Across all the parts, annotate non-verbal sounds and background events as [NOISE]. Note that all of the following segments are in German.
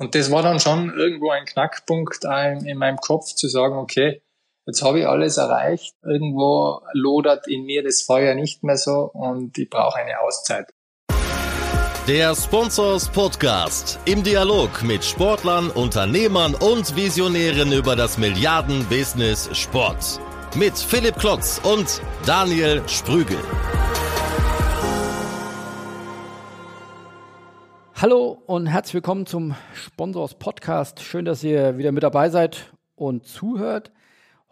Und das war dann schon irgendwo ein Knackpunkt in meinem Kopf zu sagen, okay, jetzt habe ich alles erreicht, irgendwo lodert in mir das Feuer nicht mehr so und ich brauche eine Auszeit. Der Sponsors Podcast im Dialog mit Sportlern, Unternehmern und Visionären über das Milliarden-Business Sport. Mit Philipp Klotz und Daniel Sprügel. Hallo und herzlich willkommen zum Sponsors Podcast. Schön, dass ihr wieder mit dabei seid und zuhört.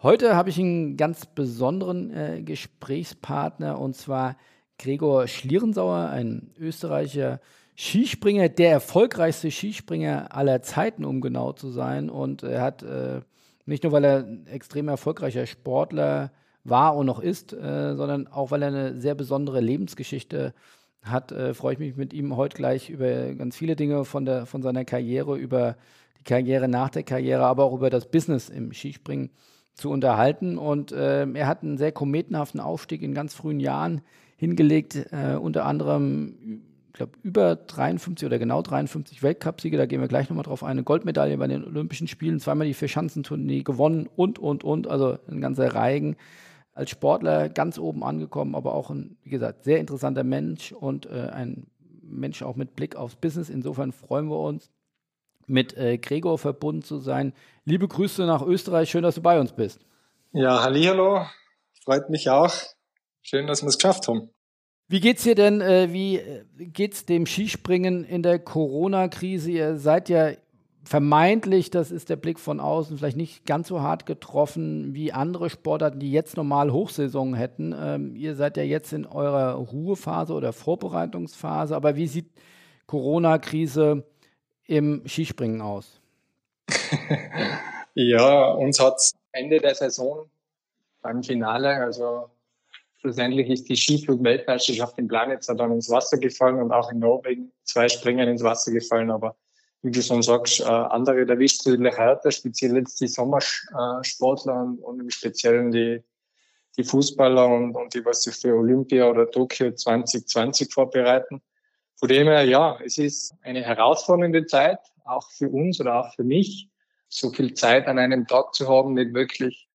Heute habe ich einen ganz besonderen äh, Gesprächspartner und zwar Gregor Schlierensauer, ein österreicher Skispringer, der erfolgreichste Skispringer aller Zeiten, um genau zu sein. Und er hat äh, nicht nur, weil er ein extrem erfolgreicher Sportler war und noch ist, äh, sondern auch, weil er eine sehr besondere Lebensgeschichte hat hat, äh, freue ich mich mit ihm heute gleich über ganz viele Dinge von, der, von seiner Karriere, über die Karriere nach der Karriere, aber auch über das Business im Skispringen zu unterhalten. Und äh, er hat einen sehr kometenhaften Aufstieg in ganz frühen Jahren hingelegt, äh, unter anderem, ich glaube, über 53 oder genau 53 Weltcupsiege, da gehen wir gleich nochmal drauf ein, eine Goldmedaille bei den Olympischen Spielen, zweimal die Vierschanzentournee gewonnen und, und, und, also ein ganzer Reigen als Sportler ganz oben angekommen, aber auch ein, wie gesagt, sehr interessanter Mensch und äh, ein Mensch auch mit Blick aufs Business. Insofern freuen wir uns, mit äh, Gregor verbunden zu sein. Liebe Grüße nach Österreich, schön, dass du bei uns bist. Ja, hallo, freut mich auch. Schön, dass wir es geschafft haben. Wie geht's dir denn, äh, wie äh, geht's dem Skispringen in der Corona-Krise? Ihr seid ja vermeintlich, das ist der Blick von außen, vielleicht nicht ganz so hart getroffen wie andere Sportarten, die jetzt normal Hochsaison hätten. Ähm, ihr seid ja jetzt in eurer Ruhephase oder Vorbereitungsphase, aber wie sieht Corona-Krise im Skispringen aus? [LAUGHS] ja, uns hat Ende der Saison beim Finale, also schlussendlich ist die Skiflug-Weltmeisterschaft in Planitzer dann ins Wasser gefallen und auch in Norwegen zwei Springen ins Wasser gefallen, aber wie du schon sagst, äh, andere erwischt natürlich härter, speziell jetzt die Sommersportler und, und im Speziellen die, die Fußballer und, und die, was sich für Olympia oder Tokio 2020 vorbereiten. Von dem her, ja, es ist eine herausfordernde Zeit, auch für uns oder auch für mich, so viel Zeit an einem Tag zu haben, nicht wirklich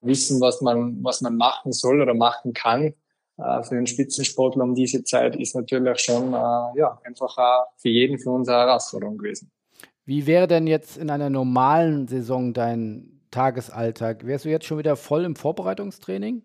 wissen, was man, was man machen soll oder machen kann. Äh, für einen Spitzensportler um diese Zeit ist natürlich schon äh, ja, einfach auch für jeden von uns eine Herausforderung gewesen. Wie wäre denn jetzt in einer normalen Saison dein Tagesalltag? Wärst du jetzt schon wieder voll im Vorbereitungstraining?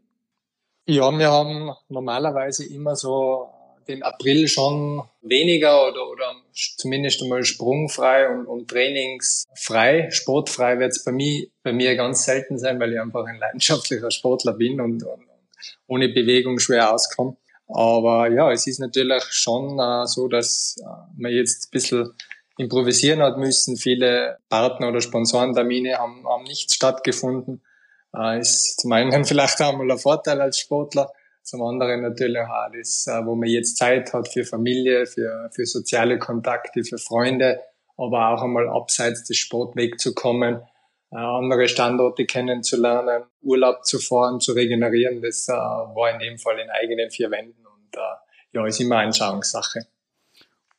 Ja, wir haben normalerweise immer so den April schon weniger oder, oder zumindest einmal sprungfrei und, und trainingsfrei. Sportfrei wird es bei mir, bei mir ganz selten sein, weil ich einfach ein leidenschaftlicher Sportler bin und, und ohne Bewegung schwer auskomme. Aber ja, es ist natürlich schon äh, so, dass äh, man jetzt ein bisschen improvisieren hat müssen. Viele Partner- oder Sponsorentermine haben, haben nicht stattgefunden. Äh, ist zum einen [LAUGHS] vielleicht auch mal ein Vorteil als Sportler, zum anderen natürlich auch das, äh, wo man jetzt Zeit hat für Familie, für, für soziale Kontakte, für Freunde, aber auch einmal abseits des Sports wegzukommen andere Standorte kennenzulernen, Urlaub zu fahren, zu regenerieren, das äh, war in dem Fall in eigenen vier Wänden und äh, ja, ist immer Anschauungssache.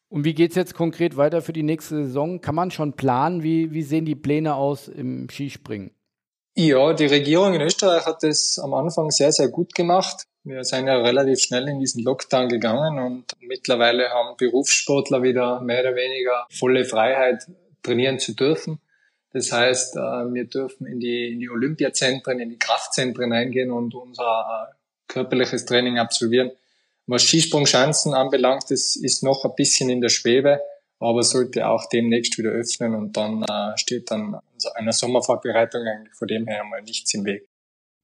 Und wie geht es jetzt konkret weiter für die nächste Saison? Kann man schon planen? Wie, wie sehen die Pläne aus im Skispringen? Ja, die Regierung in Österreich hat das am Anfang sehr, sehr gut gemacht. Wir sind ja relativ schnell in diesen Lockdown gegangen und mittlerweile haben Berufssportler wieder mehr oder weniger volle Freiheit trainieren zu dürfen. Das heißt, äh, wir dürfen in die, in die Olympiazentren, in die Kraftzentren eingehen und unser äh, körperliches Training absolvieren. Was Skisprungschanzen anbelangt, das ist noch ein bisschen in der Schwebe, aber sollte auch demnächst wieder öffnen und dann äh, steht dann einer Sommervorbereitung eigentlich vor dem her mal nichts im Weg.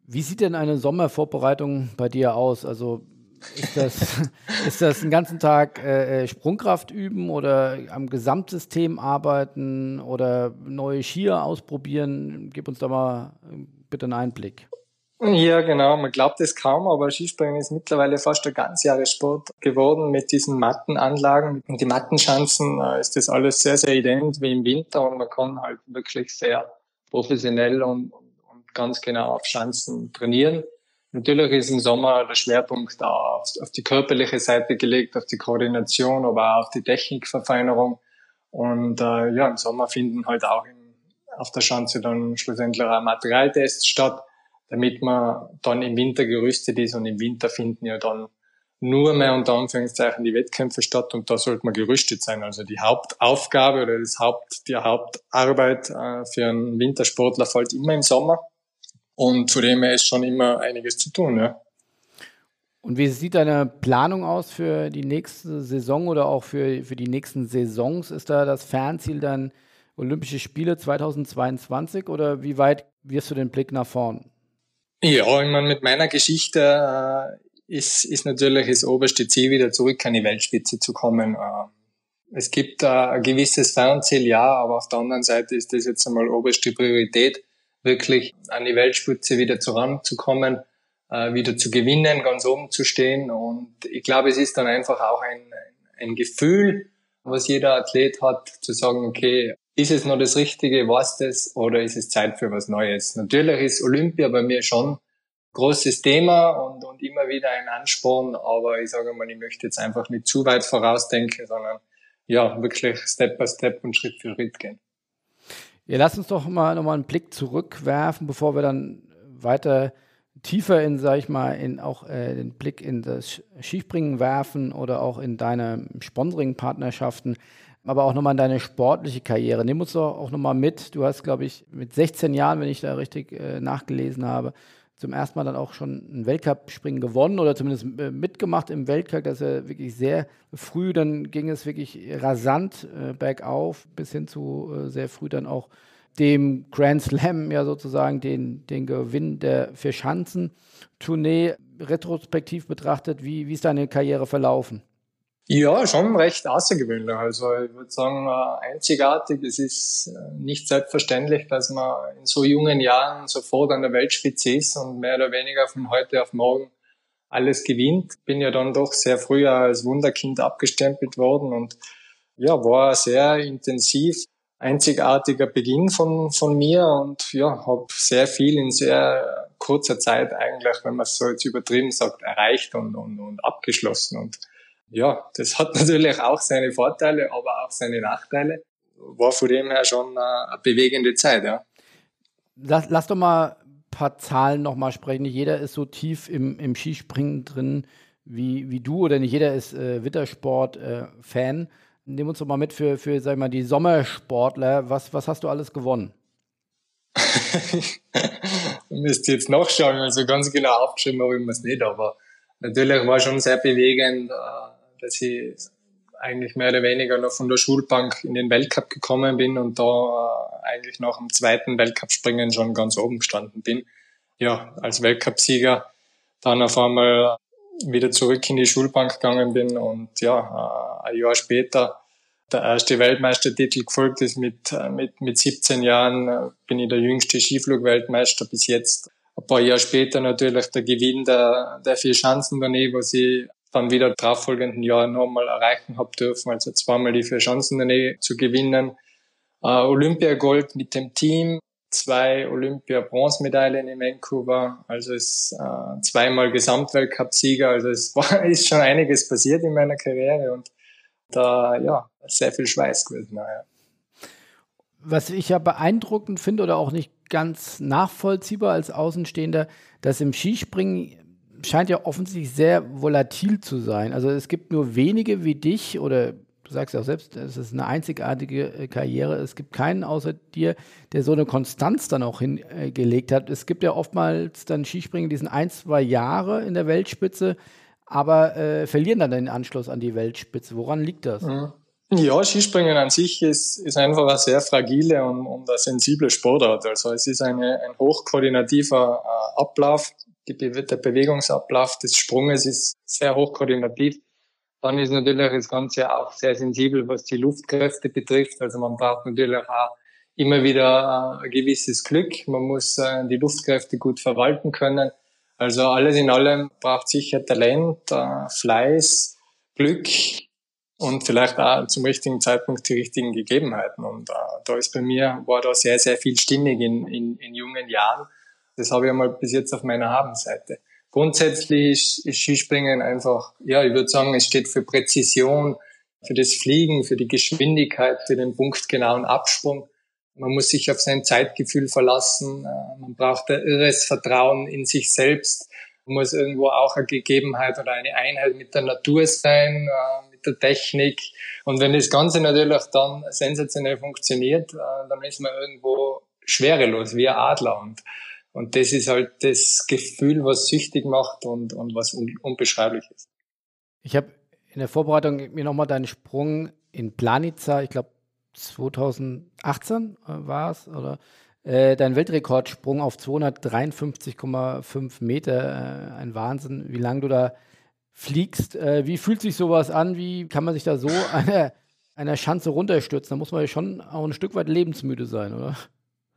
Wie sieht denn eine Sommervorbereitung bei dir aus? Also ist das, [LAUGHS] ist das den ganzen Tag äh, äh, Sprungkraft üben oder am Gesamtsystem arbeiten oder neue Skier ausprobieren? Gib uns da mal äh, bitte einen Einblick. Ja, genau. Man glaubt es kaum, aber Skispringen ist mittlerweile fast ein Ganzjahressport geworden mit diesen Mattenanlagen. Und die Mattenschanzen äh, ist das alles sehr, sehr ident wie im Winter und man kann halt wirklich sehr professionell und, und ganz genau auf Schanzen trainieren. Natürlich ist im Sommer der Schwerpunkt auf, auf die körperliche Seite gelegt, auf die Koordination, aber auch auf die Technikverfeinerung. Und äh, ja, im Sommer finden halt auch im, auf der Schanze dann schlussendlich auch Materialtests statt, damit man dann im Winter gerüstet ist und im Winter finden ja dann nur mehr unter Anführungszeichen die Wettkämpfe statt und da sollte man gerüstet sein. Also die Hauptaufgabe oder das Haupt, die Hauptarbeit äh, für einen Wintersportler fällt immer im Sommer. Und zudem ist schon immer einiges zu tun, ja. Und wie sieht deine Planung aus für die nächste Saison oder auch für, für die nächsten Saisons? Ist da das Fernziel dann Olympische Spiele 2022 oder wie weit wirst du den Blick nach vorn? Ja, ich meine, mit meiner Geschichte äh, ist, ist natürlich das oberste Ziel, wieder zurück an die Weltspitze zu kommen. Äh, es gibt äh, ein gewisses Fernziel, ja, aber auf der anderen Seite ist das jetzt einmal oberste Priorität, wirklich an die Weltspitze wieder zuranzukommen äh, wieder zu gewinnen, ganz oben zu stehen. Und ich glaube, es ist dann einfach auch ein, ein Gefühl, was jeder Athlet hat, zu sagen, okay, ist es noch das Richtige, was das, oder ist es Zeit für was Neues? Natürlich ist Olympia bei mir schon großes Thema und, und immer wieder ein Ansporn, aber ich sage mal, ich möchte jetzt einfach nicht zu weit vorausdenken, sondern ja, wirklich Step by Step und Schritt für Schritt gehen. Ja, lass uns doch mal nochmal einen Blick zurückwerfen, bevor wir dann weiter tiefer in, sag ich mal, in auch äh, den Blick in das Skispringen werfen oder auch in deine Sponsoring-Partnerschaften, aber auch nochmal in deine sportliche Karriere. Nimm uns doch auch nochmal mit. Du hast, glaube ich, mit 16 Jahren, wenn ich da richtig äh, nachgelesen habe, zum ersten Mal dann auch schon ein Weltcup-Springen gewonnen oder zumindest äh, mitgemacht im Weltcup. Das ist ja wirklich sehr früh, dann ging es wirklich rasant äh, bergauf, bis hin zu äh, sehr früh dann auch dem Grand Slam ja sozusagen den, den Gewinn der Vierschanzen-Tournee retrospektiv betrachtet. Wie, wie ist deine Karriere verlaufen? Ja, schon recht außergewöhnlich. Also ich würde sagen, äh, einzigartig. Es ist äh, nicht selbstverständlich, dass man in so jungen Jahren sofort an der Weltspitze ist und mehr oder weniger von heute auf morgen alles gewinnt. Bin ja dann doch sehr früh als Wunderkind abgestempelt worden und ja, war sehr intensiv einzigartiger Beginn von, von mir und ja, habe sehr viel in sehr kurzer Zeit eigentlich, wenn man es so jetzt übertrieben sagt, erreicht und, und, und abgeschlossen. Und ja, das hat [LAUGHS] natürlich auch seine Vorteile, aber auch seine Nachteile. War von dem her schon eine bewegende Zeit, ja. Lass, lass doch mal ein paar Zahlen nochmal sprechen. Nicht jeder ist so tief im, im Skispringen drin wie, wie du oder nicht jeder ist äh, Wittersport-Fan. Äh, Nimm uns doch mal mit für, für sag mal, die Sommersportler. Was, was hast du alles gewonnen? [LAUGHS] Müsst jetzt nachschauen, also ganz genau aufgeschrieben habe ich mir es nicht, aber natürlich war schon sehr bewegend, äh, dass ich eigentlich mehr oder weniger noch von der Schulbank in den Weltcup gekommen bin und da äh, eigentlich nach dem zweiten Weltcup-Springen schon ganz oben gestanden bin. Ja, als Weltcupsieger dann auf einmal wieder zurück in die Schulbank gegangen bin und ja, äh, ein Jahr später der erste Weltmeistertitel gefolgt ist mit, äh, mit, mit 17 Jahren, bin ich der jüngste Skiflug-Weltmeister bis jetzt. Ein paar Jahre später natürlich der Gewinn der, der vier Schanzentournee, was ich dann wieder darauffolgenden Jahr nochmal erreichen habe dürfen, also zweimal die vier Schanzentournee zu gewinnen. Äh, Olympiagold mit dem Team, zwei Olympia-Bronzemedaillen in Vancouver, also es äh, zweimal Gesamtweltcup-Sieger, also es [LAUGHS] war, ist schon einiges passiert in meiner Karriere und da, ja, sehr viel Schweiß gewesen, naja. Was ich ja beeindruckend finde oder auch nicht ganz nachvollziehbar als Außenstehender, dass im Skispringen scheint ja offensichtlich sehr volatil zu sein. Also es gibt nur wenige wie dich oder du sagst ja auch selbst, es ist eine einzigartige äh, Karriere. Es gibt keinen außer dir, der so eine Konstanz dann auch hingelegt hat. Es gibt ja oftmals dann Skispringen, die sind ein, zwei Jahre in der Weltspitze, aber äh, verlieren dann den Anschluss an die Weltspitze. Woran liegt das? Mhm. Ja, Skispringen an sich ist, ist einfach eine sehr fragile und, und eine sensible Sportart. Also es ist eine, ein hochkoordinativer äh, Ablauf. Die, der Bewegungsablauf des Sprunges ist sehr hochkoordinativ. Dann ist natürlich das Ganze auch sehr sensibel, was die Luftkräfte betrifft. Also man braucht natürlich auch immer wieder äh, ein gewisses Glück. Man muss äh, die Luftkräfte gut verwalten können. Also alles in allem braucht sicher Talent, äh, Fleiß, Glück und vielleicht auch zum richtigen Zeitpunkt die richtigen Gegebenheiten. Und da ist bei mir, war da sehr, sehr viel stimmig in, in, in jungen Jahren. Das habe ich einmal bis jetzt auf meiner Habenseite. Grundsätzlich ist, ist Skispringen einfach, ja, ich würde sagen, es steht für Präzision, für das Fliegen, für die Geschwindigkeit, für den punktgenauen Absprung. Man muss sich auf sein Zeitgefühl verlassen. Äh, man braucht ein irres Vertrauen in sich selbst. Man muss irgendwo auch eine Gegebenheit oder eine Einheit mit der Natur sein, äh, mit der Technik. Und wenn das Ganze natürlich dann sensationell funktioniert, äh, dann ist man irgendwo schwerelos, wie ein Adler. Und, und das ist halt das Gefühl, was süchtig macht und, und was un unbeschreiblich ist. Ich habe in der Vorbereitung mir nochmal deinen Sprung in Planica, ich glaube 2018 äh, war es, oder äh, dein Weltrekordsprung auf 253,5 Meter, äh, ein Wahnsinn, wie lange du da fliegst. Äh, wie fühlt sich sowas an? Wie kann man sich da so [LAUGHS] einer, einer Schanze runterstürzen? Da muss man ja schon auch ein Stück weit lebensmüde sein, oder?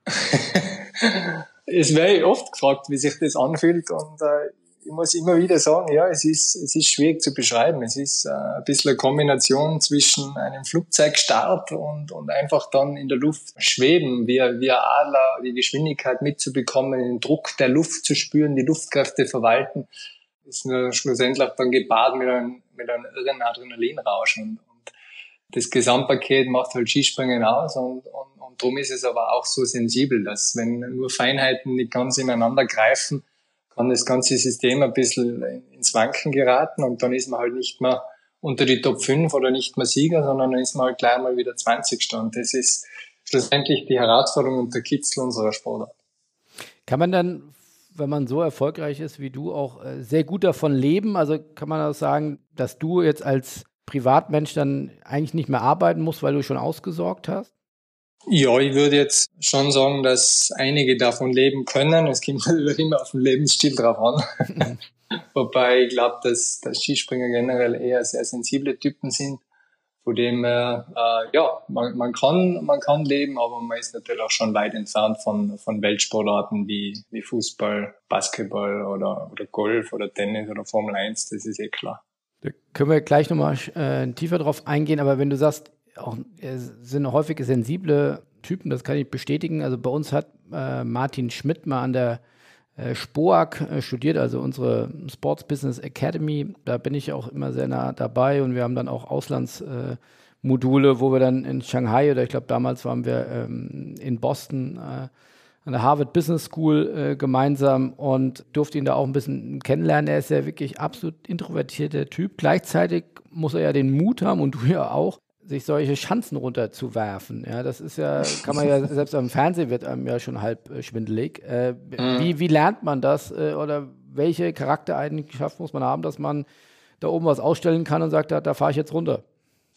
[LAUGHS] es wäre oft gefragt, wie sich das anfühlt und äh, ich muss immer wieder sagen, ja, es ist, es ist schwierig zu beschreiben. Es ist äh, ein bisschen eine Kombination zwischen einem Flugzeugstart und, und einfach dann in der Luft schweben, wie, wie ein Adler, die Geschwindigkeit mitzubekommen, den Druck der Luft zu spüren, die Luftkräfte verwalten, ist nur schlussendlich dann gepaart mit einem, mit einem irren Adrenalinrausch. Und, und das Gesamtpaket macht halt Skispringen aus und, und, und darum ist es aber auch so sensibel, dass wenn nur Feinheiten nicht ganz ineinander greifen, kann das ganze System ein bisschen ins Wanken geraten und dann ist man halt nicht mehr unter die Top 5 oder nicht mehr Sieger, sondern dann ist man halt gleich mal wieder 20 und das ist schlussendlich die Herausforderung und der Kitzel unserer Sportart. Kann man dann, wenn man so erfolgreich ist wie du, auch äh, sehr gut davon leben? Also kann man auch sagen, dass du jetzt als Privatmensch dann eigentlich nicht mehr arbeiten musst, weil du schon ausgesorgt hast? Ja, ich würde jetzt schon sagen, dass einige davon leben können. Es kommt [LAUGHS] natürlich immer auf den Lebensstil drauf an. [LAUGHS] Wobei ich glaube, dass, dass Skispringer generell eher sehr sensible Typen sind. Von dem äh, ja, man, man, kann, man kann leben, aber man ist natürlich auch schon weit entfernt von, von Weltsportarten wie, wie Fußball, Basketball oder, oder Golf oder Tennis oder Formel 1, das ist eh klar. Da können wir gleich nochmal äh, tiefer drauf eingehen, aber wenn du sagst, auch äh, sind häufig sensible Typen, das kann ich bestätigen. Also bei uns hat äh, Martin Schmidt mal an der äh, SPOAG äh, studiert, also unsere Sports Business Academy. Da bin ich auch immer sehr nah dabei und wir haben dann auch Auslandsmodule, wo wir dann in Shanghai oder ich glaube damals waren wir ähm, in Boston äh, an der Harvard Business School äh, gemeinsam und durfte ihn da auch ein bisschen kennenlernen. Er ist ja wirklich absolut introvertierter Typ. Gleichzeitig muss er ja den Mut haben und du ja auch, sich solche Schanzen runterzuwerfen. Ja, das ist ja, kann man ja, [LAUGHS] selbst am Fernsehen wird einem ja schon halb äh, schwindelig. Äh, mhm. wie, wie lernt man das äh, oder welche Charaktereigenschaft muss man haben, dass man da oben was ausstellen kann und sagt, da, da fahre ich jetzt runter?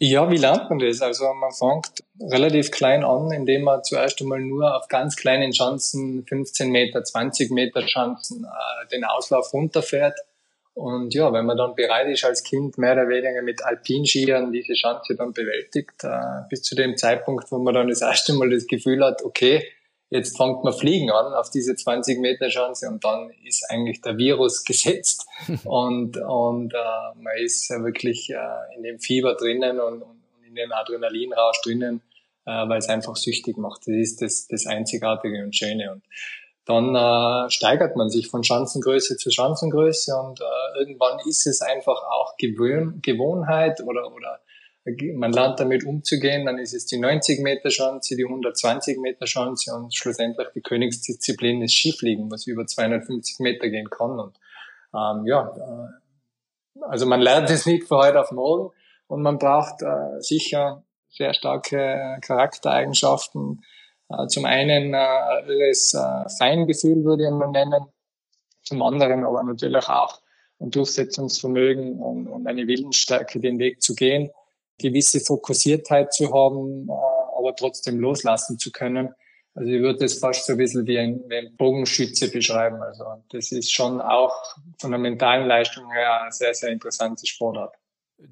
Ja, wie lernt man das? Also man fängt relativ klein an, indem man zuerst einmal nur auf ganz kleinen Schanzen, 15 Meter, 20 Meter Schanzen, äh, den Auslauf runterfährt und ja, wenn man dann bereit ist als Kind mehr oder weniger mit Alpinskiern diese Schanze dann bewältigt, äh, bis zu dem Zeitpunkt, wo man dann das erste Mal das Gefühl hat, okay, jetzt fängt man Fliegen an auf diese 20 Meter Chance und dann ist eigentlich der Virus [LAUGHS] gesetzt und, und äh, man ist ja wirklich äh, in dem Fieber drinnen und, und in dem Adrenalinrausch drinnen, äh, weil es einfach süchtig macht. Das ist das, das Einzigartige und Schöne. Und dann äh, steigert man sich von Schanzengröße zu Schanzengröße und äh, irgendwann ist es einfach auch Gewöhn Gewohnheit oder, oder man lernt damit umzugehen, dann ist es die 90 Meter Schanze, die 120 Meter Schanze und schlussendlich die Königsdisziplin ist Skifliegen, was über 250 Meter gehen kann und ähm, ja, äh, also man lernt es nicht von heute auf morgen und man braucht äh, sicher sehr starke Charaktereigenschaften, äh, zum einen äh, das äh, Feingefühl würde ich mal nennen, zum anderen aber natürlich auch ein Durchsetzungsvermögen und, und eine Willensstärke, den Weg zu gehen, gewisse Fokussiertheit zu haben, aber trotzdem loslassen zu können. Also ich würde das fast so ein bisschen wie ein, wie ein Bogenschütze beschreiben. Also das ist schon auch von der mentalen Leistung her eine sehr, sehr interessante Sportart.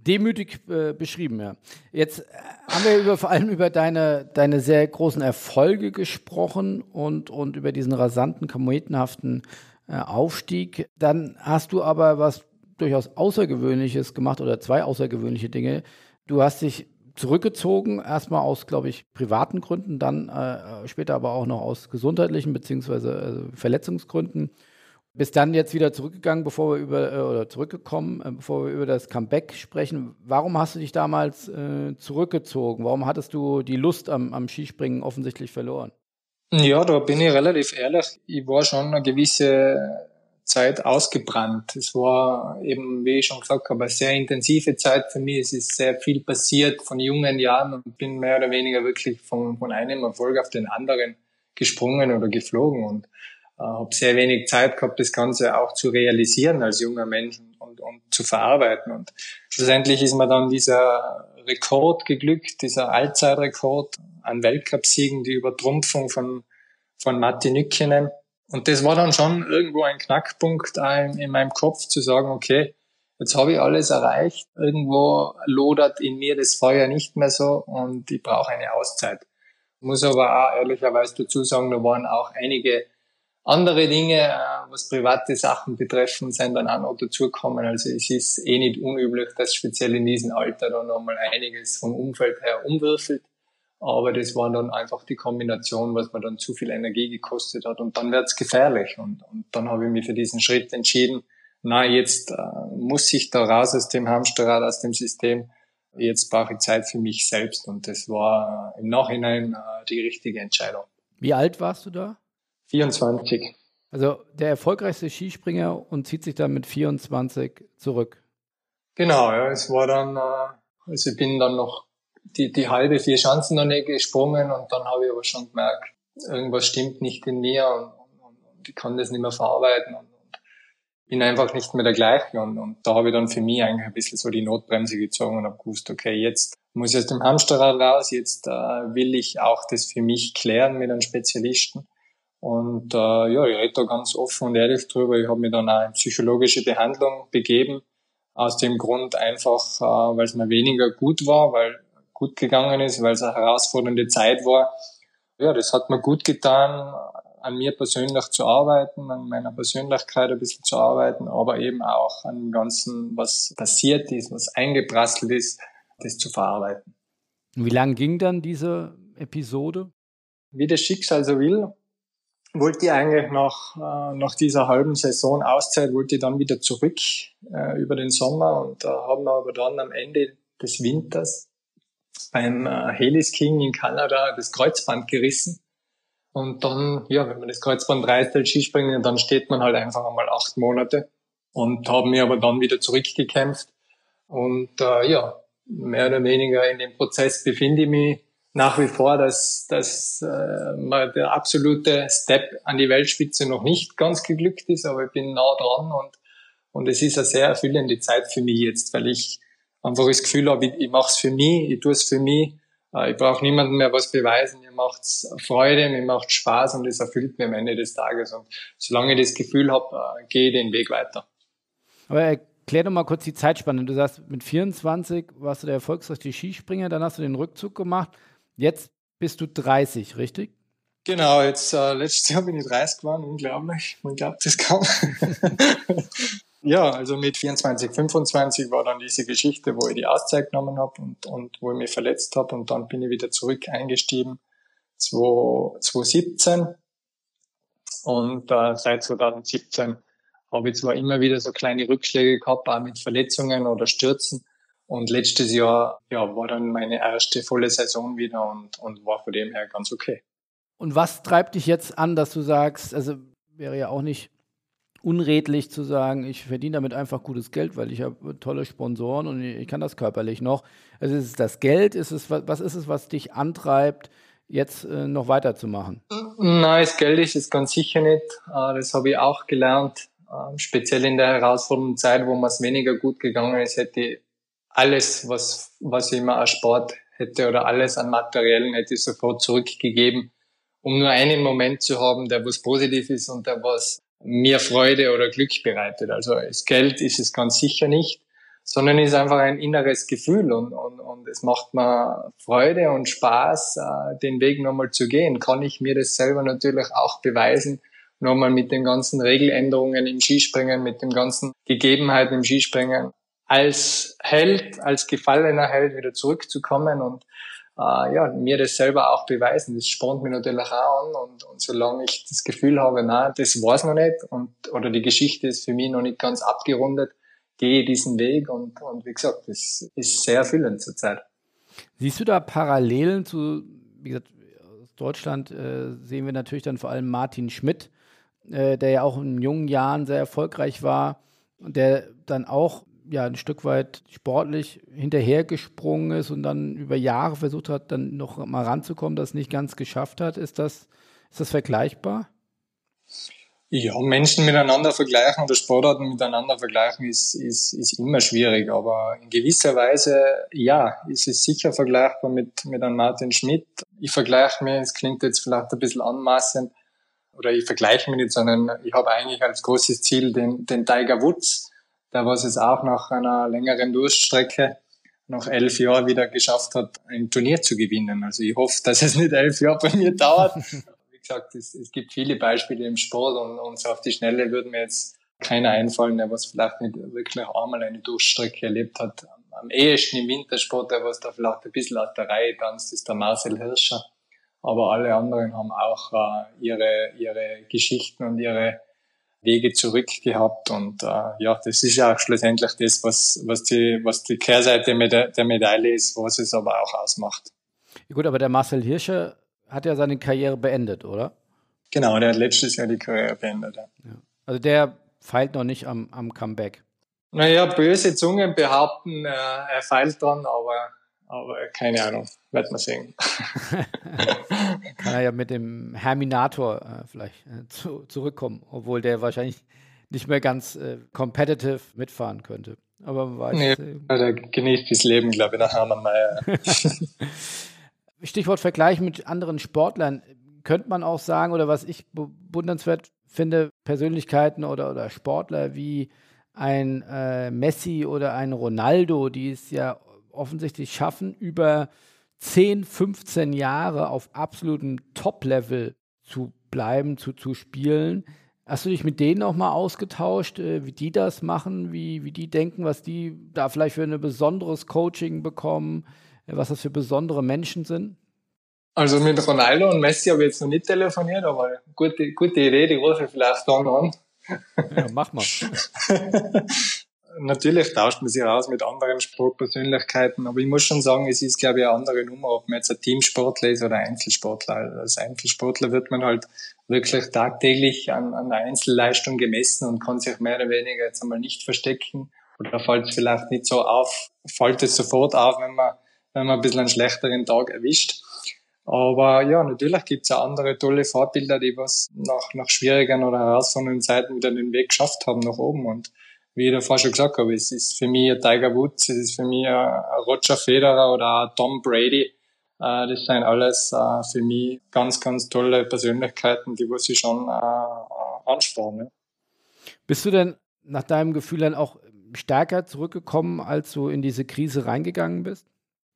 Demütig äh, beschrieben, ja. Jetzt äh, haben wir über, vor allem über deine, deine sehr großen Erfolge gesprochen und, und über diesen rasanten, kometenhaften äh, Aufstieg. Dann hast du aber was durchaus Außergewöhnliches gemacht oder zwei außergewöhnliche Dinge. Du hast dich zurückgezogen, erstmal aus, glaube ich, privaten Gründen, dann äh, später aber auch noch aus gesundheitlichen beziehungsweise äh, Verletzungsgründen Bist dann jetzt wieder zurückgegangen, bevor wir über, äh, oder zurückgekommen, äh, bevor wir über das Comeback sprechen. Warum hast du dich damals äh, zurückgezogen? Warum hattest du die Lust am, am Skispringen offensichtlich verloren? Ja, da bin ich relativ ehrlich. Ich war schon eine gewisse Zeit ausgebrannt. Es war eben, wie ich schon gesagt habe, eine sehr intensive Zeit für mich. Es ist sehr viel passiert von jungen Jahren und bin mehr oder weniger wirklich von, von einem Erfolg auf den anderen gesprungen oder geflogen und habe sehr wenig Zeit gehabt, das Ganze auch zu realisieren als junger Mensch und, und zu verarbeiten. Und schlussendlich ist mir dann dieser Rekord geglückt, dieser Allzeitrekord an Weltcupsiegen, die Übertrumpfung von, von Matti Nykinen. Und das war dann schon irgendwo ein Knackpunkt in meinem Kopf zu sagen, okay, jetzt habe ich alles erreicht. Irgendwo lodert in mir das Feuer nicht mehr so und ich brauche eine Auszeit. Muss aber auch ehrlicherweise dazu sagen, da waren auch einige andere Dinge, äh, was private Sachen betreffen, sind dann auch noch dazugekommen. Also es ist eh nicht unüblich, dass speziell in diesem Alter dann nochmal einiges vom Umfeld her umwürfelt. Aber das war dann einfach die Kombination, was mir dann zu viel Energie gekostet hat. Und dann wird's gefährlich. Und, und dann habe ich mich für diesen Schritt entschieden, na, jetzt äh, muss ich da raus aus dem Hamsterrad, aus dem System. Jetzt brauche ich Zeit für mich selbst. Und das war äh, im Nachhinein äh, die richtige Entscheidung. Wie alt warst du da? 24. Also der erfolgreichste Skispringer und zieht sich dann mit 24 zurück. Genau, ja, es war dann, äh, also ich bin dann noch die, die halbe vier Chancen noch nicht gesprungen und dann habe ich aber schon gemerkt, irgendwas stimmt nicht in mir und, und, und ich kann das nicht mehr verarbeiten und, und bin einfach nicht mehr der gleiche und, und da habe ich dann für mich eigentlich ein bisschen so die Notbremse gezogen und habe gewusst, okay, jetzt muss ich aus dem Hamsterrad raus, jetzt äh, will ich auch das für mich klären mit einem Spezialisten und äh, ja, ich rede da ganz offen und ehrlich drüber. Ich habe mich dann auch in psychologische Behandlung begeben. Aus dem Grund einfach, äh, weil es mir weniger gut war, weil gut gegangen ist, weil es eine herausfordernde Zeit war. Ja, das hat mir gut getan, an mir persönlich zu arbeiten, an meiner Persönlichkeit ein bisschen zu arbeiten, aber eben auch an dem Ganzen, was passiert ist, was eingeprasselt ist, das zu verarbeiten. Wie lang ging dann diese Episode? Wie das Schicksal so will, wollte ich eigentlich nach, äh, nach dieser halben Saison Auszeit, wollte ich dann wieder zurück äh, über den Sommer und da haben wir aber dann am Ende des Winters beim äh, Helis King in Kanada das Kreuzband gerissen. Und dann, ja, wenn man das Kreuzband reißt als Skispringen, dann steht man halt einfach einmal acht Monate und haben mir aber dann wieder zurückgekämpft. Und äh, ja, mehr oder weniger in dem Prozess befinde ich mich nach wie vor, dass, dass äh, der absolute Step an die Weltspitze noch nicht ganz geglückt ist, aber ich bin nah dran und, und es ist eine sehr erfüllende Zeit für mich jetzt, weil ich einfach das Gefühl habe, ich, ich mache es für mich, ich tue es für mich, äh, ich brauche niemandem mehr was beweisen, mir macht's Freude, mir macht Spaß und es erfüllt mir am Ende des Tages und solange ich das Gefühl habe, äh, gehe ich den Weg weiter. Aber erklär doch mal kurz die Zeitspanne. Du sagst, mit 24 warst du der erfolgreichste Skispringer, dann hast du den Rückzug gemacht. Jetzt bist du 30, richtig? Genau, jetzt äh, letztes Jahr bin ich 30 geworden, unglaublich. Man glaubt es kaum. [LAUGHS] ja, also mit 24, 25 war dann diese Geschichte, wo ich die Auszeit genommen habe und, und wo ich mich verletzt habe und dann bin ich wieder zurück eingestiegen 2017 und äh, seit 2017 habe ich zwar immer wieder so kleine Rückschläge gehabt, auch mit Verletzungen oder Stürzen, und letztes Jahr ja, war dann meine erste volle Saison wieder und, und war von dem her ganz okay. Und was treibt dich jetzt an, dass du sagst, also wäre ja auch nicht unredlich zu sagen, ich verdiene damit einfach gutes Geld, weil ich habe tolle Sponsoren und ich kann das körperlich noch. Also ist es das Geld, ist es, was ist es, was dich antreibt, jetzt äh, noch weiterzumachen? Nein, das Geld ist es ganz sicher nicht. Äh, das habe ich auch gelernt. Äh, speziell in der herausfordernden Zeit, wo mir es weniger gut gegangen ist, hätte ich alles, was, was ich mir erspart hätte oder alles an Materiellen hätte ich sofort zurückgegeben, um nur einen Moment zu haben, der was positiv ist und der was mir Freude oder Glück bereitet. Also das Geld ist es ganz sicher nicht, sondern ist einfach ein inneres Gefühl und, und, und es macht mir Freude und Spaß, äh, den Weg nochmal zu gehen. Kann ich mir das selber natürlich auch beweisen, nochmal mit den ganzen Regeländerungen im Skispringen, mit den ganzen Gegebenheiten im Skispringen als Held, als gefallener Held wieder zurückzukommen und äh, ja, mir das selber auch beweisen. Das spornt mich natürlich auch an und, und solange ich das Gefühl habe, na, das war's noch nicht und oder die Geschichte ist für mich noch nicht ganz abgerundet, gehe diesen Weg und, und wie gesagt, das ist sehr erfüllend zurzeit. Siehst du da Parallelen zu, wie gesagt, aus Deutschland äh, sehen wir natürlich dann vor allem Martin Schmidt, äh, der ja auch in jungen Jahren sehr erfolgreich war und der dann auch ja ein Stück weit sportlich hinterhergesprungen ist und dann über Jahre versucht hat, dann noch mal ranzukommen, das nicht ganz geschafft hat. Ist das, ist das vergleichbar? Ja, Menschen miteinander vergleichen oder Sportarten miteinander vergleichen ist, ist, ist immer schwierig, aber in gewisser Weise, ja, ist es sicher vergleichbar mit, mit einem Martin Schmidt. Ich vergleiche mir, es klingt jetzt vielleicht ein bisschen anmaßend, oder ich vergleiche mich nicht, sondern ich habe eigentlich als großes Ziel den, den Tiger Woods, der was es auch nach einer längeren Durststrecke nach elf Jahren wieder geschafft hat, ein Turnier zu gewinnen. Also ich hoffe, dass es nicht elf Jahre bei mir dauert. [LAUGHS] Wie gesagt, es, es gibt viele Beispiele im Sport und, und so auf die Schnelle würde mir jetzt keiner einfallen, der was vielleicht nicht wirklich einmal eine Durchstrecke erlebt hat. Am ehesten im Wintersport, der was da vielleicht ein bisschen aus der Reihe tanzt, ist der Marcel Hirscher. Aber alle anderen haben auch äh, ihre, ihre Geschichten und ihre Wege zurück gehabt. Und äh, ja, das ist ja auch schlussendlich das, was, was, die, was die Kehrseite der Medaille ist, was es aber auch ausmacht. Ja gut, aber der Marcel Hirscher hat ja seine Karriere beendet, oder? Genau, der hat letztes Jahr die Karriere beendet. Ja. Ja. Also der feilt noch nicht am, am Comeback. Naja, böse Zungen behaupten, äh, er feilt dran, aber aber keine Ahnung, wird man sehen. [LAUGHS] Kann er ja mit dem Herminator äh, vielleicht äh, zu, zurückkommen, obwohl der wahrscheinlich nicht mehr ganz äh, competitive mitfahren könnte. Aber man weiß. Nee, der genießt das Leben, glaube ich, nach Hermann Mayer. [LAUGHS] Stichwort Vergleich mit anderen Sportlern. Könnte man auch sagen, oder was ich bewundernswert finde, Persönlichkeiten oder, oder Sportler wie ein äh, Messi oder ein Ronaldo, die es ja offensichtlich schaffen, über 10, 15 Jahre auf absolutem Top-Level zu bleiben, zu, zu spielen. Hast du dich mit denen auch mal ausgetauscht, äh, wie die das machen, wie, wie die denken, was die da vielleicht für ein besonderes Coaching bekommen, äh, was das für besondere Menschen sind? Also mit Ronaldo und Messi habe ich jetzt noch nicht telefoniert, aber gute, gute Idee, die rufe ich vielleicht dann an. Ja, mach mal. [LAUGHS] natürlich tauscht man sich aus mit anderen Sportpersönlichkeiten, aber ich muss schon sagen, es ist, glaube ich, eine andere Nummer, ob man jetzt ein Teamsportler ist oder Einzelsportler. Als Einzelsportler wird man halt wirklich tagtäglich an, an der Einzelleistung gemessen und kann sich mehr oder weniger jetzt einmal nicht verstecken oder fällt es vielleicht nicht so auf, fällt es sofort auf, wenn man, wenn man ein bisschen einen schlechteren Tag erwischt. Aber ja, natürlich gibt's auch andere tolle Vorbilder, die was nach, nach schwierigen oder herausfordernden Zeiten wieder den Weg geschafft haben nach oben. Und wie ich davor schon gesagt habe, es ist für mich ein Tiger Woods, es ist für mich ein Roger Federer oder ein Tom Brady. Äh, das sind alles äh, für mich ganz, ganz tolle Persönlichkeiten, die was ich schon äh, anspornen. Bist du denn nach deinem Gefühl dann auch stärker zurückgekommen, als du in diese Krise reingegangen bist?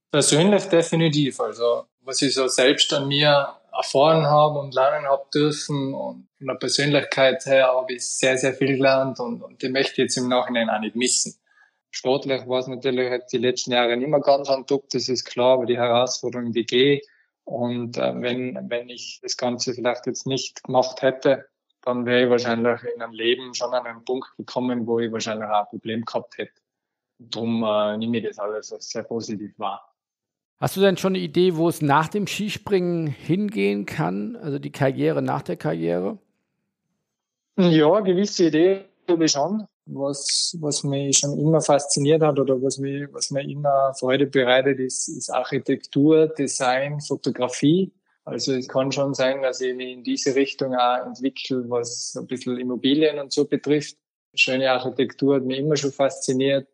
Persönlich definitiv. Also was ich so selbst an mir erfahren habe und lernen habe dürfen. Und von der Persönlichkeit her habe ich sehr, sehr viel gelernt und, und die möchte ich jetzt im Nachhinein auch nicht missen. Sportlich war es natürlich die letzten Jahre nicht mehr ganz an Top, das ist klar, aber die Herausforderung, die gehe. Und äh, wenn, wenn ich das Ganze vielleicht jetzt nicht gemacht hätte, dann wäre ich wahrscheinlich in einem Leben schon an einen Punkt gekommen, wo ich wahrscheinlich auch ein Problem gehabt hätte. Darum äh, nehme ich das alles sehr positiv wahr. Hast du denn schon eine Idee, wo es nach dem Skispringen hingehen kann? Also die Karriere nach der Karriere? Ja, gewisse Idee habe ich schon. Was, was mich schon immer fasziniert hat oder was, mich, was mir immer Freude bereitet, ist, ist Architektur, Design, Fotografie. Also es kann schon sein, dass ich mich in diese Richtung auch entwickle, was ein bisschen Immobilien und so betrifft. Schöne Architektur hat mich immer schon fasziniert.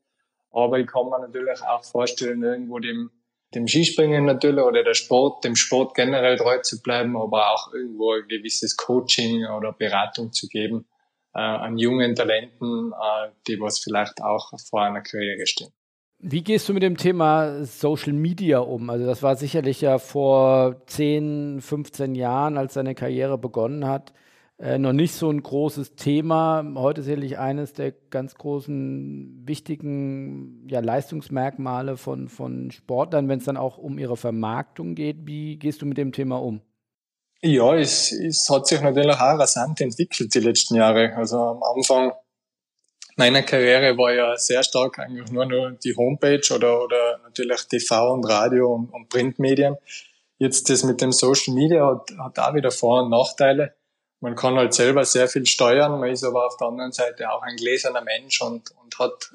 Aber ich kann mir natürlich auch vorstellen, irgendwo dem dem Skispringen natürlich oder der Sport, dem Sport generell treu zu bleiben, aber auch irgendwo ein gewisses Coaching oder Beratung zu geben äh, an jungen Talenten, äh, die was vielleicht auch vor einer Karriere stehen. Wie gehst du mit dem Thema Social Media um? Also das war sicherlich ja vor 10, 15 Jahren, als deine Karriere begonnen hat, äh, noch nicht so ein großes Thema. Heute sicherlich eines der ganz großen, wichtigen ja, Leistungsmerkmale von, von Sportlern, wenn es dann auch um ihre Vermarktung geht. Wie gehst du mit dem Thema um? Ja, es, es hat sich natürlich auch rasant entwickelt die letzten Jahre. Also am Anfang meiner Karriere war ja sehr stark eigentlich nur nur die Homepage oder, oder natürlich TV und Radio und, und Printmedien. Jetzt das mit dem Social Media hat, hat auch wieder Vor- und Nachteile man kann halt selber sehr viel steuern, man ist aber auf der anderen Seite auch ein gläserner Mensch und, und hat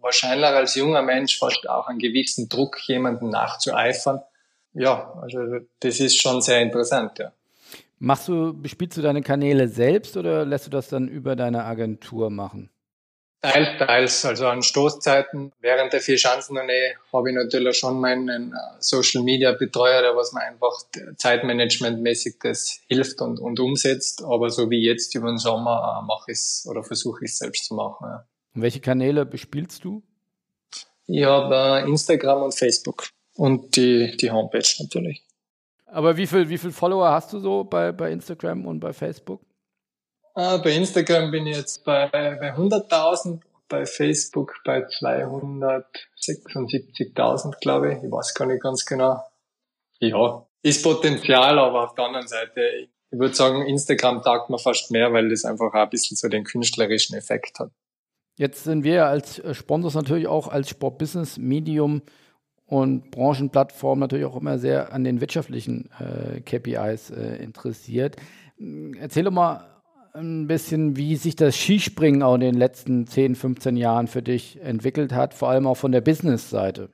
wahrscheinlich als junger Mensch fast auch einen gewissen Druck, jemanden nachzueifern. Ja, also das ist schon sehr interessant, ja. Machst du, bespielst du deine Kanäle selbst oder lässt du das dann über deine Agentur machen? Teils, teils. Also an Stoßzeiten während der vier Schanzentournee habe ich natürlich schon meinen äh, Social Media Betreuer, der was mir einfach zeitmanagementmäßig das hilft und, und umsetzt. Aber so wie jetzt über den Sommer äh, mache ich es oder versuche ich es selbst zu machen. Ja. Welche Kanäle bespielst du? Ich habe äh, Instagram und Facebook und die, die Homepage natürlich. Aber wie viel, wie viel Follower hast du so bei, bei Instagram und bei Facebook? Ah, bei Instagram bin ich jetzt bei, bei 100.000, bei Facebook bei 276.000, glaube ich. Ich weiß gar nicht ganz genau. Ja, ist Potenzial, aber auf der anderen Seite, ich würde sagen, Instagram taugt mir fast mehr, weil das einfach auch ein bisschen so den künstlerischen Effekt hat. Jetzt sind wir als äh, Sponsors natürlich auch als Sport-Business-Medium und Branchenplattform natürlich auch immer sehr an den wirtschaftlichen äh, KPIs äh, interessiert. Erzähl doch mal ein bisschen, wie sich das Skispringen auch in den letzten 10, 15 Jahren für dich entwickelt hat, vor allem auch von der Business-Seite.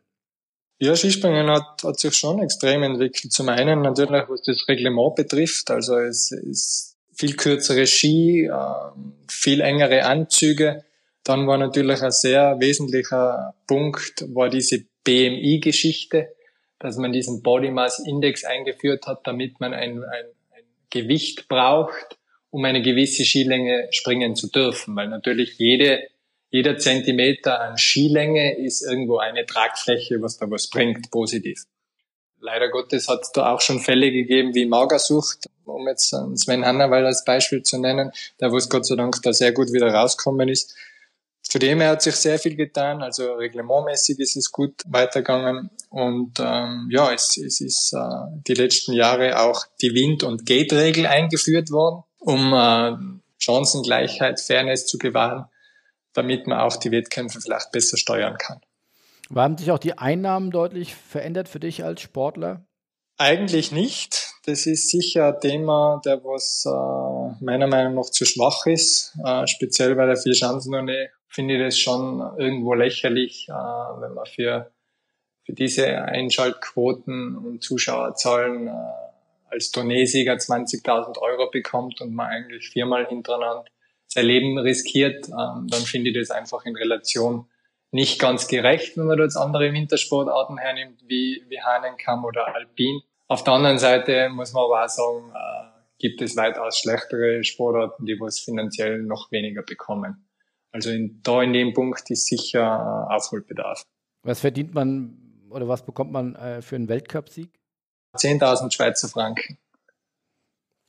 Ja, Skispringen hat, hat sich schon extrem entwickelt. Zum einen natürlich, was das Reglement betrifft. Also es ist viel kürzere Ski, äh, viel engere Anzüge. Dann war natürlich ein sehr wesentlicher Punkt, war diese BMI-Geschichte, dass man diesen Body Mass Index eingeführt hat, damit man ein, ein, ein Gewicht braucht, um eine gewisse Skilänge springen zu dürfen, weil natürlich jede, jeder Zentimeter an Skilänge ist irgendwo eine Tragfläche, was da was bringt, positiv. Leider Gottes hat es da auch schon Fälle gegeben wie Magersucht, um jetzt Sven Hannawald als Beispiel zu nennen, der was Gott sei Dank da sehr gut wieder rausgekommen ist. Zudem hat sich sehr viel getan, also reglementmäßig ist es gut weitergegangen und ähm, ja, es, es ist äh, die letzten Jahre auch die Wind- und Gate-Regel eingeführt worden um äh, Chancengleichheit, Fairness zu bewahren, damit man auch die Wettkämpfe vielleicht besser steuern kann. Haben sich auch die Einnahmen deutlich verändert für dich als Sportler? Eigentlich nicht. Das ist sicher ein Thema, der was äh, meiner Meinung nach zu schwach ist. Äh, speziell bei der Vierschanzentournee finde ich das schon irgendwo lächerlich, äh, wenn man für, für diese Einschaltquoten und Zuschauerzahlen äh, als Tourneesieger 20.000 Euro bekommt und man eigentlich viermal hintereinander sein Leben riskiert, ähm, dann finde ich das einfach in Relation nicht ganz gerecht, wenn man da andere Wintersportarten hernimmt, wie, wie Hahnenkamm oder Alpin. Auf der anderen Seite muss man aber auch sagen, äh, gibt es weitaus schlechtere Sportarten, die was finanziell noch weniger bekommen. Also in, da in dem Punkt ist sicher äh, Aufholbedarf. Was verdient man oder was bekommt man äh, für einen Weltcupsieg? 10.000 Schweizer Franken.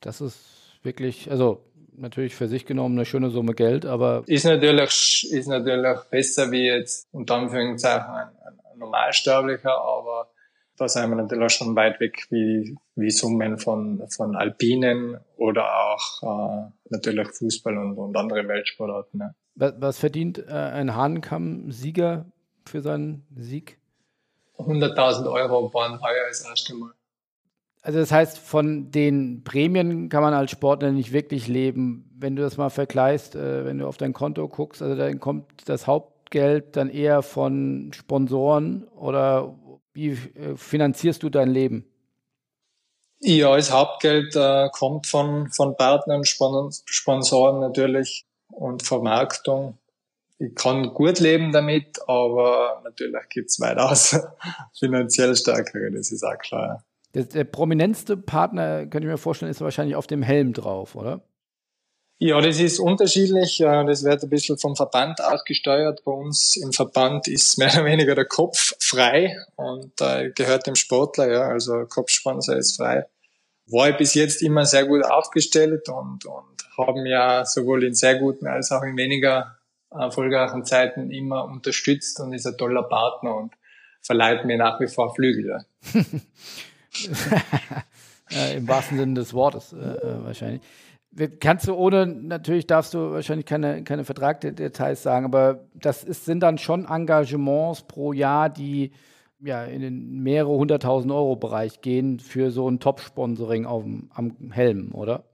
Das ist wirklich, also natürlich für sich genommen eine schöne Summe Geld, aber. Ist natürlich, ist natürlich besser wie jetzt unter Anführungszeichen ein, ein Normalsterblicher, aber da sind wir natürlich schon weit weg wie, wie Summen von, von Alpinen oder auch äh, natürlich Fußball und, und andere Weltsportarten. Ne? Was, was verdient äh, ein Hahnenkamm-Sieger für seinen Sieg? 100.000 Euro waren heuer das erste Mal. Also das heißt, von den Prämien kann man als Sportler nicht wirklich leben. Wenn du das mal vergleichst, äh, wenn du auf dein Konto guckst, also dann kommt das Hauptgeld dann eher von Sponsoren oder wie äh, finanzierst du dein Leben? Ja, das Hauptgeld äh, kommt von, von Partnern, Sponsoren natürlich und Vermarktung. Ich kann gut leben damit, aber natürlich gibt es weitaus [LAUGHS] finanziell stärkere, das ist auch klar. Der, der prominenteste Partner, könnte ich mir vorstellen, ist wahrscheinlich auf dem Helm drauf, oder? Ja, das ist unterschiedlich. Das wird ein bisschen vom Verband ausgesteuert. Bei uns im Verband ist mehr oder weniger der Kopf frei und äh, gehört dem Sportler, ja, also Kopfsponsor ist frei. war ich bis jetzt immer sehr gut aufgestellt und, und haben ja sowohl in sehr guten als auch in weniger erfolgreichen Zeiten immer unterstützt und ist ein toller Partner und verleiht mir nach wie vor Flügel. Ja. [LAUGHS] [LAUGHS] äh, Im wahrsten Sinne des Wortes äh, äh, wahrscheinlich. Kannst du ohne, natürlich darfst du wahrscheinlich keine, keine Vertragdetails sagen, aber das ist, sind dann schon Engagements pro Jahr, die ja in den mehrere hunderttausend Euro Bereich gehen für so ein Top-Sponsoring am Helm, oder?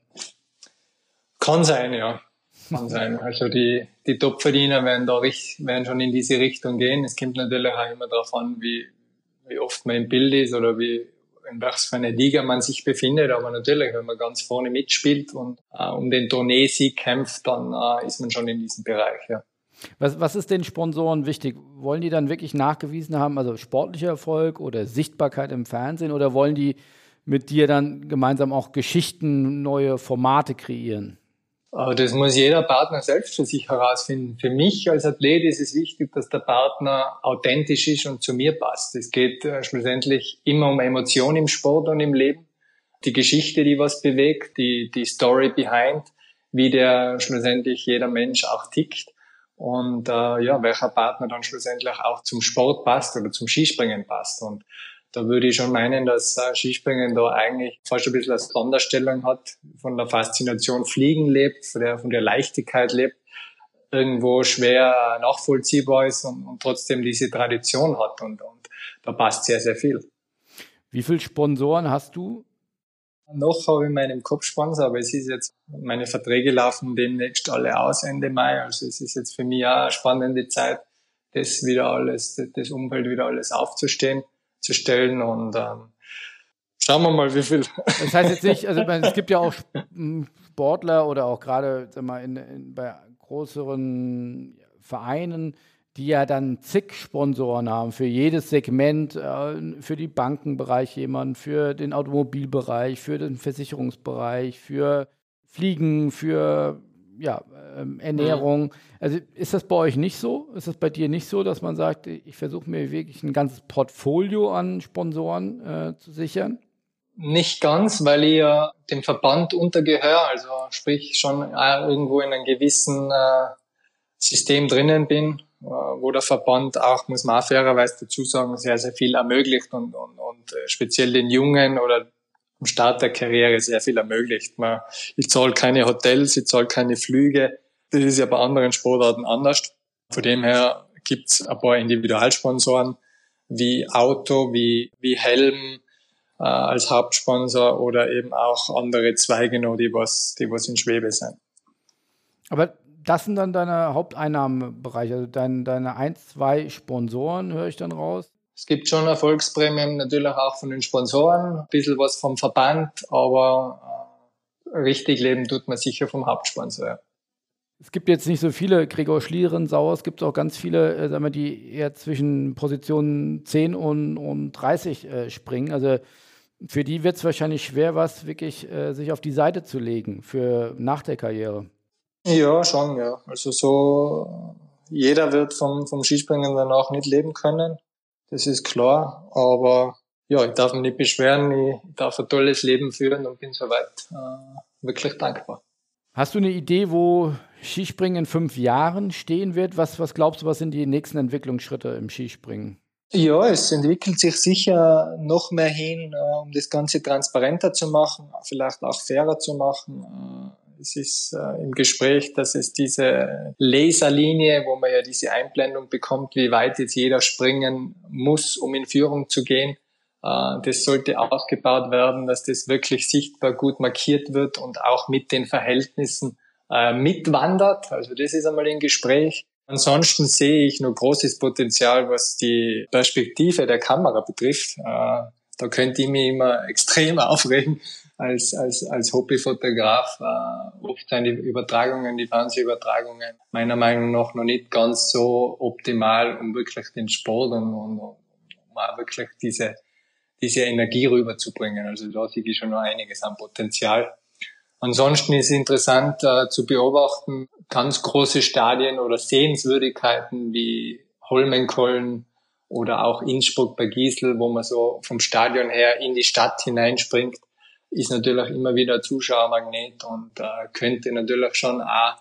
Kann sein, ja. Kann sein. Also die, die Top-Verdiener werden da werden schon in diese Richtung gehen. Es kommt natürlich auch immer darauf an, wie, wie oft man im Bild ist oder wie, in was für einer Liga man sich befindet. Aber natürlich, wenn man ganz vorne mitspielt und äh, um den Tourneesieg kämpft, dann äh, ist man schon in diesem Bereich. Ja. Was, was ist den Sponsoren wichtig? Wollen die dann wirklich nachgewiesen haben, also sportlicher Erfolg oder Sichtbarkeit im Fernsehen oder wollen die mit dir dann gemeinsam auch Geschichten, neue Formate kreieren? Das muss jeder Partner selbst für sich herausfinden. Für mich als Athlet ist es wichtig, dass der Partner authentisch ist und zu mir passt. Es geht äh, schlussendlich immer um Emotionen im Sport und im Leben. Die Geschichte, die was bewegt, die, die Story behind, wie der schlussendlich jeder Mensch auch tickt und äh, ja, welcher Partner dann schlussendlich auch zum Sport passt oder zum Skispringen passt. Und da würde ich schon meinen, dass äh, Skispringen da eigentlich fast ein bisschen eine Sonderstellung hat, von der Faszination Fliegen lebt, von der, von der Leichtigkeit lebt, irgendwo schwer nachvollziehbar ist und, und trotzdem diese Tradition hat und, und da passt sehr, sehr viel. Wie viele Sponsoren hast du? Noch habe ich meinen Kopfsponsor, aber es ist jetzt, meine Verträge laufen demnächst alle aus Ende Mai, also es ist jetzt für mich auch eine spannende Zeit, das wieder alles, das Umfeld wieder alles aufzustehen zu stellen und ähm, schauen wir mal, wie viel. Das heißt jetzt nicht, also es gibt ja auch [LAUGHS] Sportler oder auch gerade sag mal, in, in, bei größeren Vereinen, die ja dann zig Sponsoren haben für jedes Segment, äh, für die Bankenbereich jemand, für den Automobilbereich, für den Versicherungsbereich, für Fliegen, für ja, ähm, Ernährung. Mhm. Also ist das bei euch nicht so? Ist das bei dir nicht so, dass man sagt, ich versuche mir wirklich ein ganzes Portfolio an Sponsoren äh, zu sichern? Nicht ganz, weil ich ja dem Verband untergehöre, also sprich schon irgendwo in einem gewissen äh, System drinnen bin, äh, wo der Verband auch, muss man auch fairerweise dazu sagen, sehr, sehr viel ermöglicht und, und, und äh, speziell den Jungen oder am Start der Karriere sehr viel ermöglicht. Man, ich zahle keine Hotels, ich zahle keine Flüge. Das ist ja bei anderen Sportarten anders. Von dem her gibt's ein paar Individualsponsoren wie Auto, wie, wie Helm äh, als Hauptsponsor oder eben auch andere Zweige noch, die was, die was in Schwebe sind. Aber das sind dann deine Haupteinnahmenbereiche, also deine, deine ein, zwei Sponsoren, höre ich dann raus. Es gibt schon Erfolgsprämien natürlich auch von den Sponsoren, ein bisschen was vom Verband, aber äh, richtig leben tut man sicher vom Hauptsponsor. Es gibt jetzt nicht so viele Gregor Schlieren, Sauer, es gibt auch ganz viele, äh, sagen wir, die eher zwischen Positionen 10 und, und 30 äh, springen. Also für die wird es wahrscheinlich schwer, was wirklich äh, sich auf die Seite zu legen für nach der Karriere. Ja, schon, ja. Also so, jeder wird vom, vom Skispringen dann auch nicht leben können das ist klar. Aber ja, ich darf mich nicht beschweren, ich darf ein tolles Leben führen und bin soweit äh, wirklich dankbar. Hast du eine Idee, wo Skispringen in fünf Jahren stehen wird? Was, was glaubst du, was sind die nächsten Entwicklungsschritte im Skispringen? Ja, es entwickelt sich sicher noch mehr hin, äh, um das Ganze transparenter zu machen, vielleicht auch fairer zu machen. Es ist äh, im Gespräch, dass es diese Laserlinie, wo man ja diese Einblendung bekommt, wie weit jetzt jeder springen muss, um in Führung zu gehen, äh, das sollte ausgebaut werden, dass das wirklich sichtbar gut markiert wird und auch mit den Verhältnissen äh, mitwandert. Also das ist einmal im Gespräch. Ansonsten sehe ich nur großes Potenzial, was die Perspektive der Kamera betrifft. Äh, da könnte ich mich immer extrem [LAUGHS] aufregen, als, als, als Hobbyfotograf äh, oft seine Übertragungen, die Fernsehübertragungen, meiner Meinung nach noch nicht ganz so optimal, um wirklich den Sport und, und um auch wirklich diese, diese Energie rüberzubringen. Also da sehe ich schon noch einiges an Potenzial. Ansonsten ist interessant äh, zu beobachten, ganz große Stadien oder Sehenswürdigkeiten wie Holmenkollen oder auch Innsbruck bei Giesel, wo man so vom Stadion her in die Stadt hineinspringt ist natürlich immer wieder Zuschauermagnet und äh, könnte natürlich schon auch,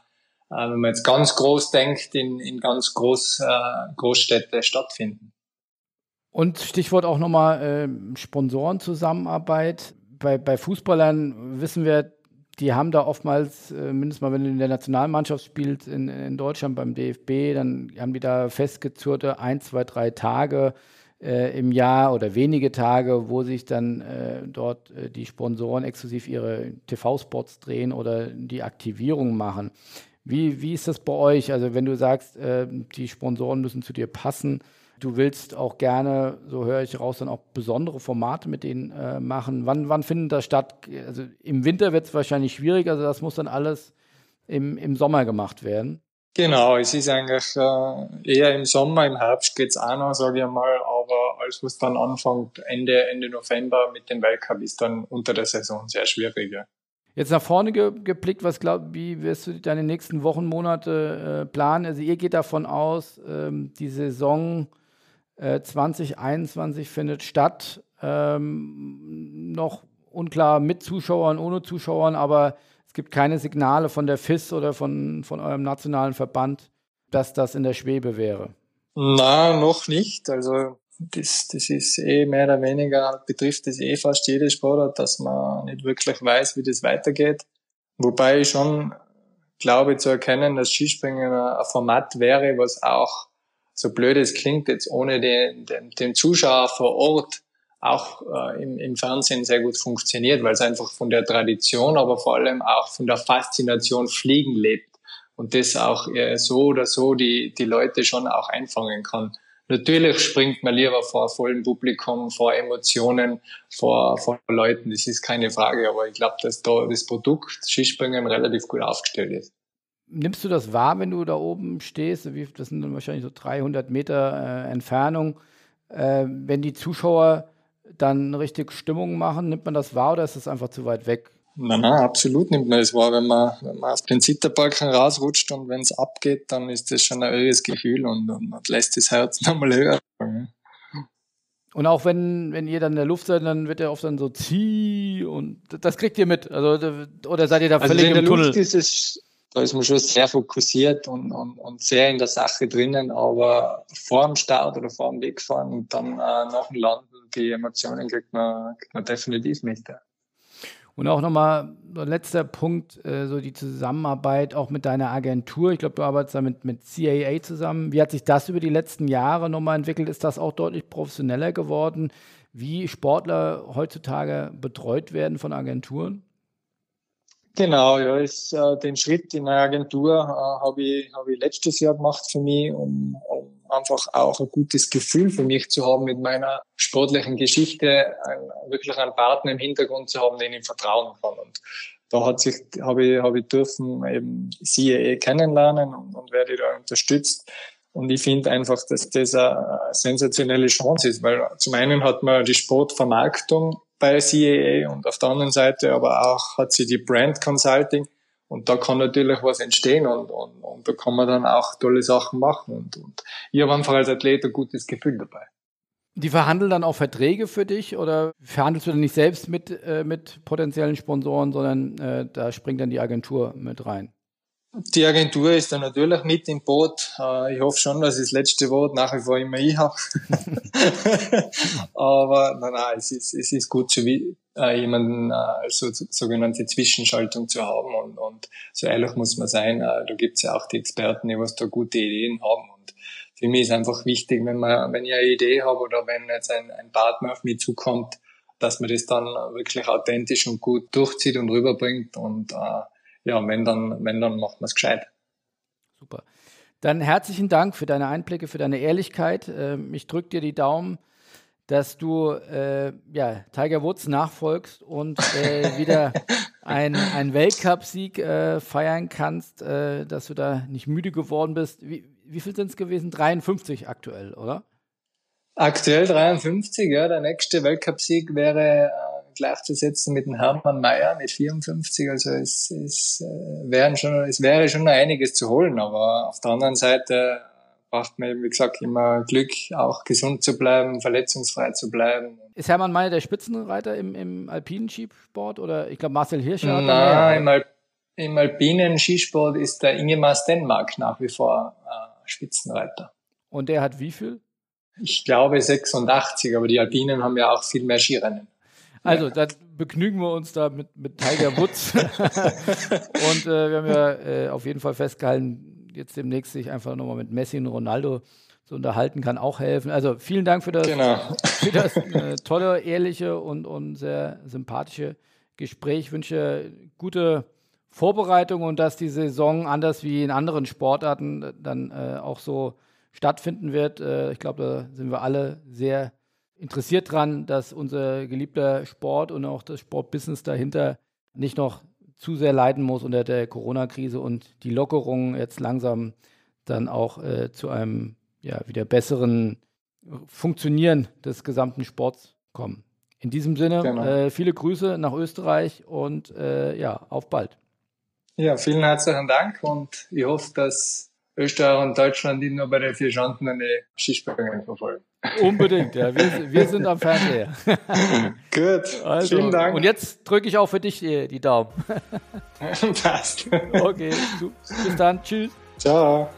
äh, wenn man jetzt ganz groß denkt, in, in ganz groß, äh, Großstädte stattfinden. Und Stichwort auch nochmal äh, Sponsorenzusammenarbeit. Bei, bei Fußballern wissen wir, die haben da oftmals, äh, mindestens mal, wenn du in der Nationalmannschaft spielst, in, in Deutschland beim DFB, dann haben die da festgezurrte ein, zwei, drei Tage äh, im Jahr oder wenige Tage, wo sich dann äh, dort äh, die Sponsoren exklusiv ihre TV-Spots drehen oder die Aktivierung machen. Wie, wie ist das bei euch? Also wenn du sagst, äh, die Sponsoren müssen zu dir passen, Du willst auch gerne, so höre ich raus, dann auch besondere Formate mit denen äh, machen. Wann, wann findet das statt? Also im Winter wird es wahrscheinlich schwierig, also das muss dann alles im, im Sommer gemacht werden. Genau, es ist eigentlich äh, eher im Sommer, im Herbst geht's auch noch, sage ich mal, aber alles, was dann anfängt, Ende, Ende November mit dem Weltcup, ist dann unter der Saison sehr schwierig. Ja. Jetzt nach vorne ge geblickt, was glaub, wie wirst du deine nächsten Wochen, Monate äh, planen? Also ihr geht davon aus, ähm, die Saison 2021 äh, findet statt. Ähm, noch unklar mit Zuschauern, ohne Zuschauern, aber es gibt keine Signale von der FIS oder von, von eurem nationalen Verband, dass das in der Schwebe wäre. Na, noch nicht. Also das, das ist eh mehr oder weniger, betrifft das eh fast jede Sportart, dass man nicht wirklich weiß, wie das weitergeht. Wobei ich schon glaube zu erkennen, dass Skispringen ein Format wäre, was auch so blöd es klingt, jetzt ohne den, den, den Zuschauer vor Ort auch äh, im, im Fernsehen sehr gut funktioniert, weil es einfach von der Tradition, aber vor allem auch von der Faszination Fliegen lebt und das auch äh, so oder so die, die Leute schon auch einfangen kann. Natürlich springt man lieber vor vollem Publikum, vor Emotionen, vor, vor Leuten, das ist keine Frage, aber ich glaube, dass da das Produkt Skispringen relativ gut aufgestellt ist. Nimmst du das wahr, wenn du da oben stehst? Das sind dann wahrscheinlich so 300 Meter äh, Entfernung. Äh, wenn die Zuschauer dann richtig Stimmung machen, nimmt man das wahr oder ist das einfach zu weit weg? Nein, nein, absolut nimmt man das wahr. Wenn man, wenn man auf den Zitterbalken rausrutscht und wenn es abgeht, dann ist das schon ein irres Gefühl und, und, und lässt das Herz [LAUGHS] nochmal höher. Und auch wenn, wenn ihr dann in der Luft seid, dann wird ja oft dann so zieh und das kriegt ihr mit. Also, oder seid ihr da also völlig in im der Tunnel? Luft ist es da ist man schon sehr fokussiert und, und, und sehr in der Sache drinnen, aber vor dem Start oder vor dem Wegfahren und dann äh, nach dem Landen, die Emotionen kriegt man, kriegt man definitiv mit. Ja. Und auch nochmal letzter Punkt, äh, so die Zusammenarbeit auch mit deiner Agentur. Ich glaube, du arbeitest da mit, mit CAA zusammen. Wie hat sich das über die letzten Jahre nochmal entwickelt? Ist das auch deutlich professioneller geworden, wie Sportler heutzutage betreut werden von Agenturen? Genau, ja, ist, äh, den Schritt in eine Agentur äh, habe ich, hab ich letztes Jahr gemacht für mich, um, um einfach auch ein gutes Gefühl für mich zu haben mit meiner sportlichen Geschichte, ein, wirklich einen Partner im Hintergrund zu haben, den ich vertrauen kann. Und da hat sich, habe ich, habe ich dürfen eben CAE kennenlernen und, und werde da unterstützt. Und ich finde einfach, dass das eine sensationelle Chance ist, weil zum einen hat man die Sportvermarktung bei CAA und auf der anderen Seite aber auch hat sie die Brand Consulting und da kann natürlich was entstehen und, und, und da kann man dann auch tolle Sachen machen und, und ich habe einfach als Athlet ein gutes Gefühl dabei. Die verhandeln dann auch Verträge für dich oder verhandelst du dann nicht selbst mit, äh, mit potenziellen Sponsoren, sondern äh, da springt dann die Agentur mit rein? Die Agentur ist da natürlich mit im Boot. Äh, ich hoffe schon, dass ich das letzte Wort nach wie vor immer ich habe. [LAUGHS] Aber nein, nein, es ist, es ist gut, so wie, äh, jemanden äh, als so, sogenannte Zwischenschaltung zu haben. Und, und so ehrlich muss man sein, äh, da gibt's ja auch die Experten, die was da gute Ideen haben. Und für mich ist einfach wichtig, wenn man, wenn ich eine Idee habe oder wenn jetzt ein, ein Partner auf mich zukommt, dass man das dann wirklich authentisch und gut durchzieht und rüberbringt und äh, ja, wenn dann, wenn dann macht man es gescheit. Super. Dann herzlichen Dank für deine Einblicke, für deine Ehrlichkeit. Ähm, ich drücke dir die Daumen, dass du äh, ja, Tiger Woods nachfolgst und äh, wieder einen Weltcup-Sieg äh, feiern kannst, äh, dass du da nicht müde geworden bist. Wie, wie viel sind es gewesen? 53 aktuell, oder? Aktuell 53, ja. Der nächste Weltcup-Sieg wäre äh, gleichzusetzen mit dem Hermann Mayer mit 54. Also es, es, äh, wären schon, es wäre schon einiges zu holen, aber auf der anderen Seite braucht man eben, wie gesagt, immer Glück, auch gesund zu bleiben, verletzungsfrei zu bleiben. Ist Hermann Mayer der Spitzenreiter im, im alpinen Skisport oder ich glaube Marcel Hirscher? Nein, im, Al im alpinen Skisport ist der Ingemar Stenmark nach wie vor äh, Spitzenreiter. Und der hat wie viel? Ich glaube 86, aber die Alpinen haben ja auch viel mehr Skirennen. Also, dann begnügen wir uns da mit, mit Tiger Woods. [LAUGHS] [LAUGHS] und äh, wir haben ja äh, auf jeden Fall festgehalten, jetzt demnächst sich einfach nochmal mit Messi und Ronaldo zu unterhalten, kann auch helfen. Also vielen Dank für das, genau. für das äh, tolle, ehrliche und, und sehr sympathische Gespräch. Ich wünsche gute Vorbereitung und dass die Saison anders wie in anderen Sportarten dann äh, auch so stattfinden wird. Äh, ich glaube, da sind wir alle sehr interessiert dran, dass unser geliebter Sport und auch das Sportbusiness dahinter nicht noch zu sehr leiden muss unter der Corona-Krise und die Lockerungen jetzt langsam dann auch äh, zu einem ja, wieder besseren Funktionieren des gesamten Sports kommen. In diesem Sinne, genau. äh, viele Grüße nach Österreich und äh, ja, auf bald. Ja, vielen herzlichen Dank und ich hoffe, dass Österreich und Deutschland nur bei den vier Schanden eine Skisprünge verfolgen. Unbedingt, ja. Wir, wir sind am Fernseher. [LAUGHS] Gut, also, vielen Dank. Und jetzt drücke ich auch für dich die, die Daumen. [LAUGHS] Passt. Okay, bis dann. Tschüss. Ciao.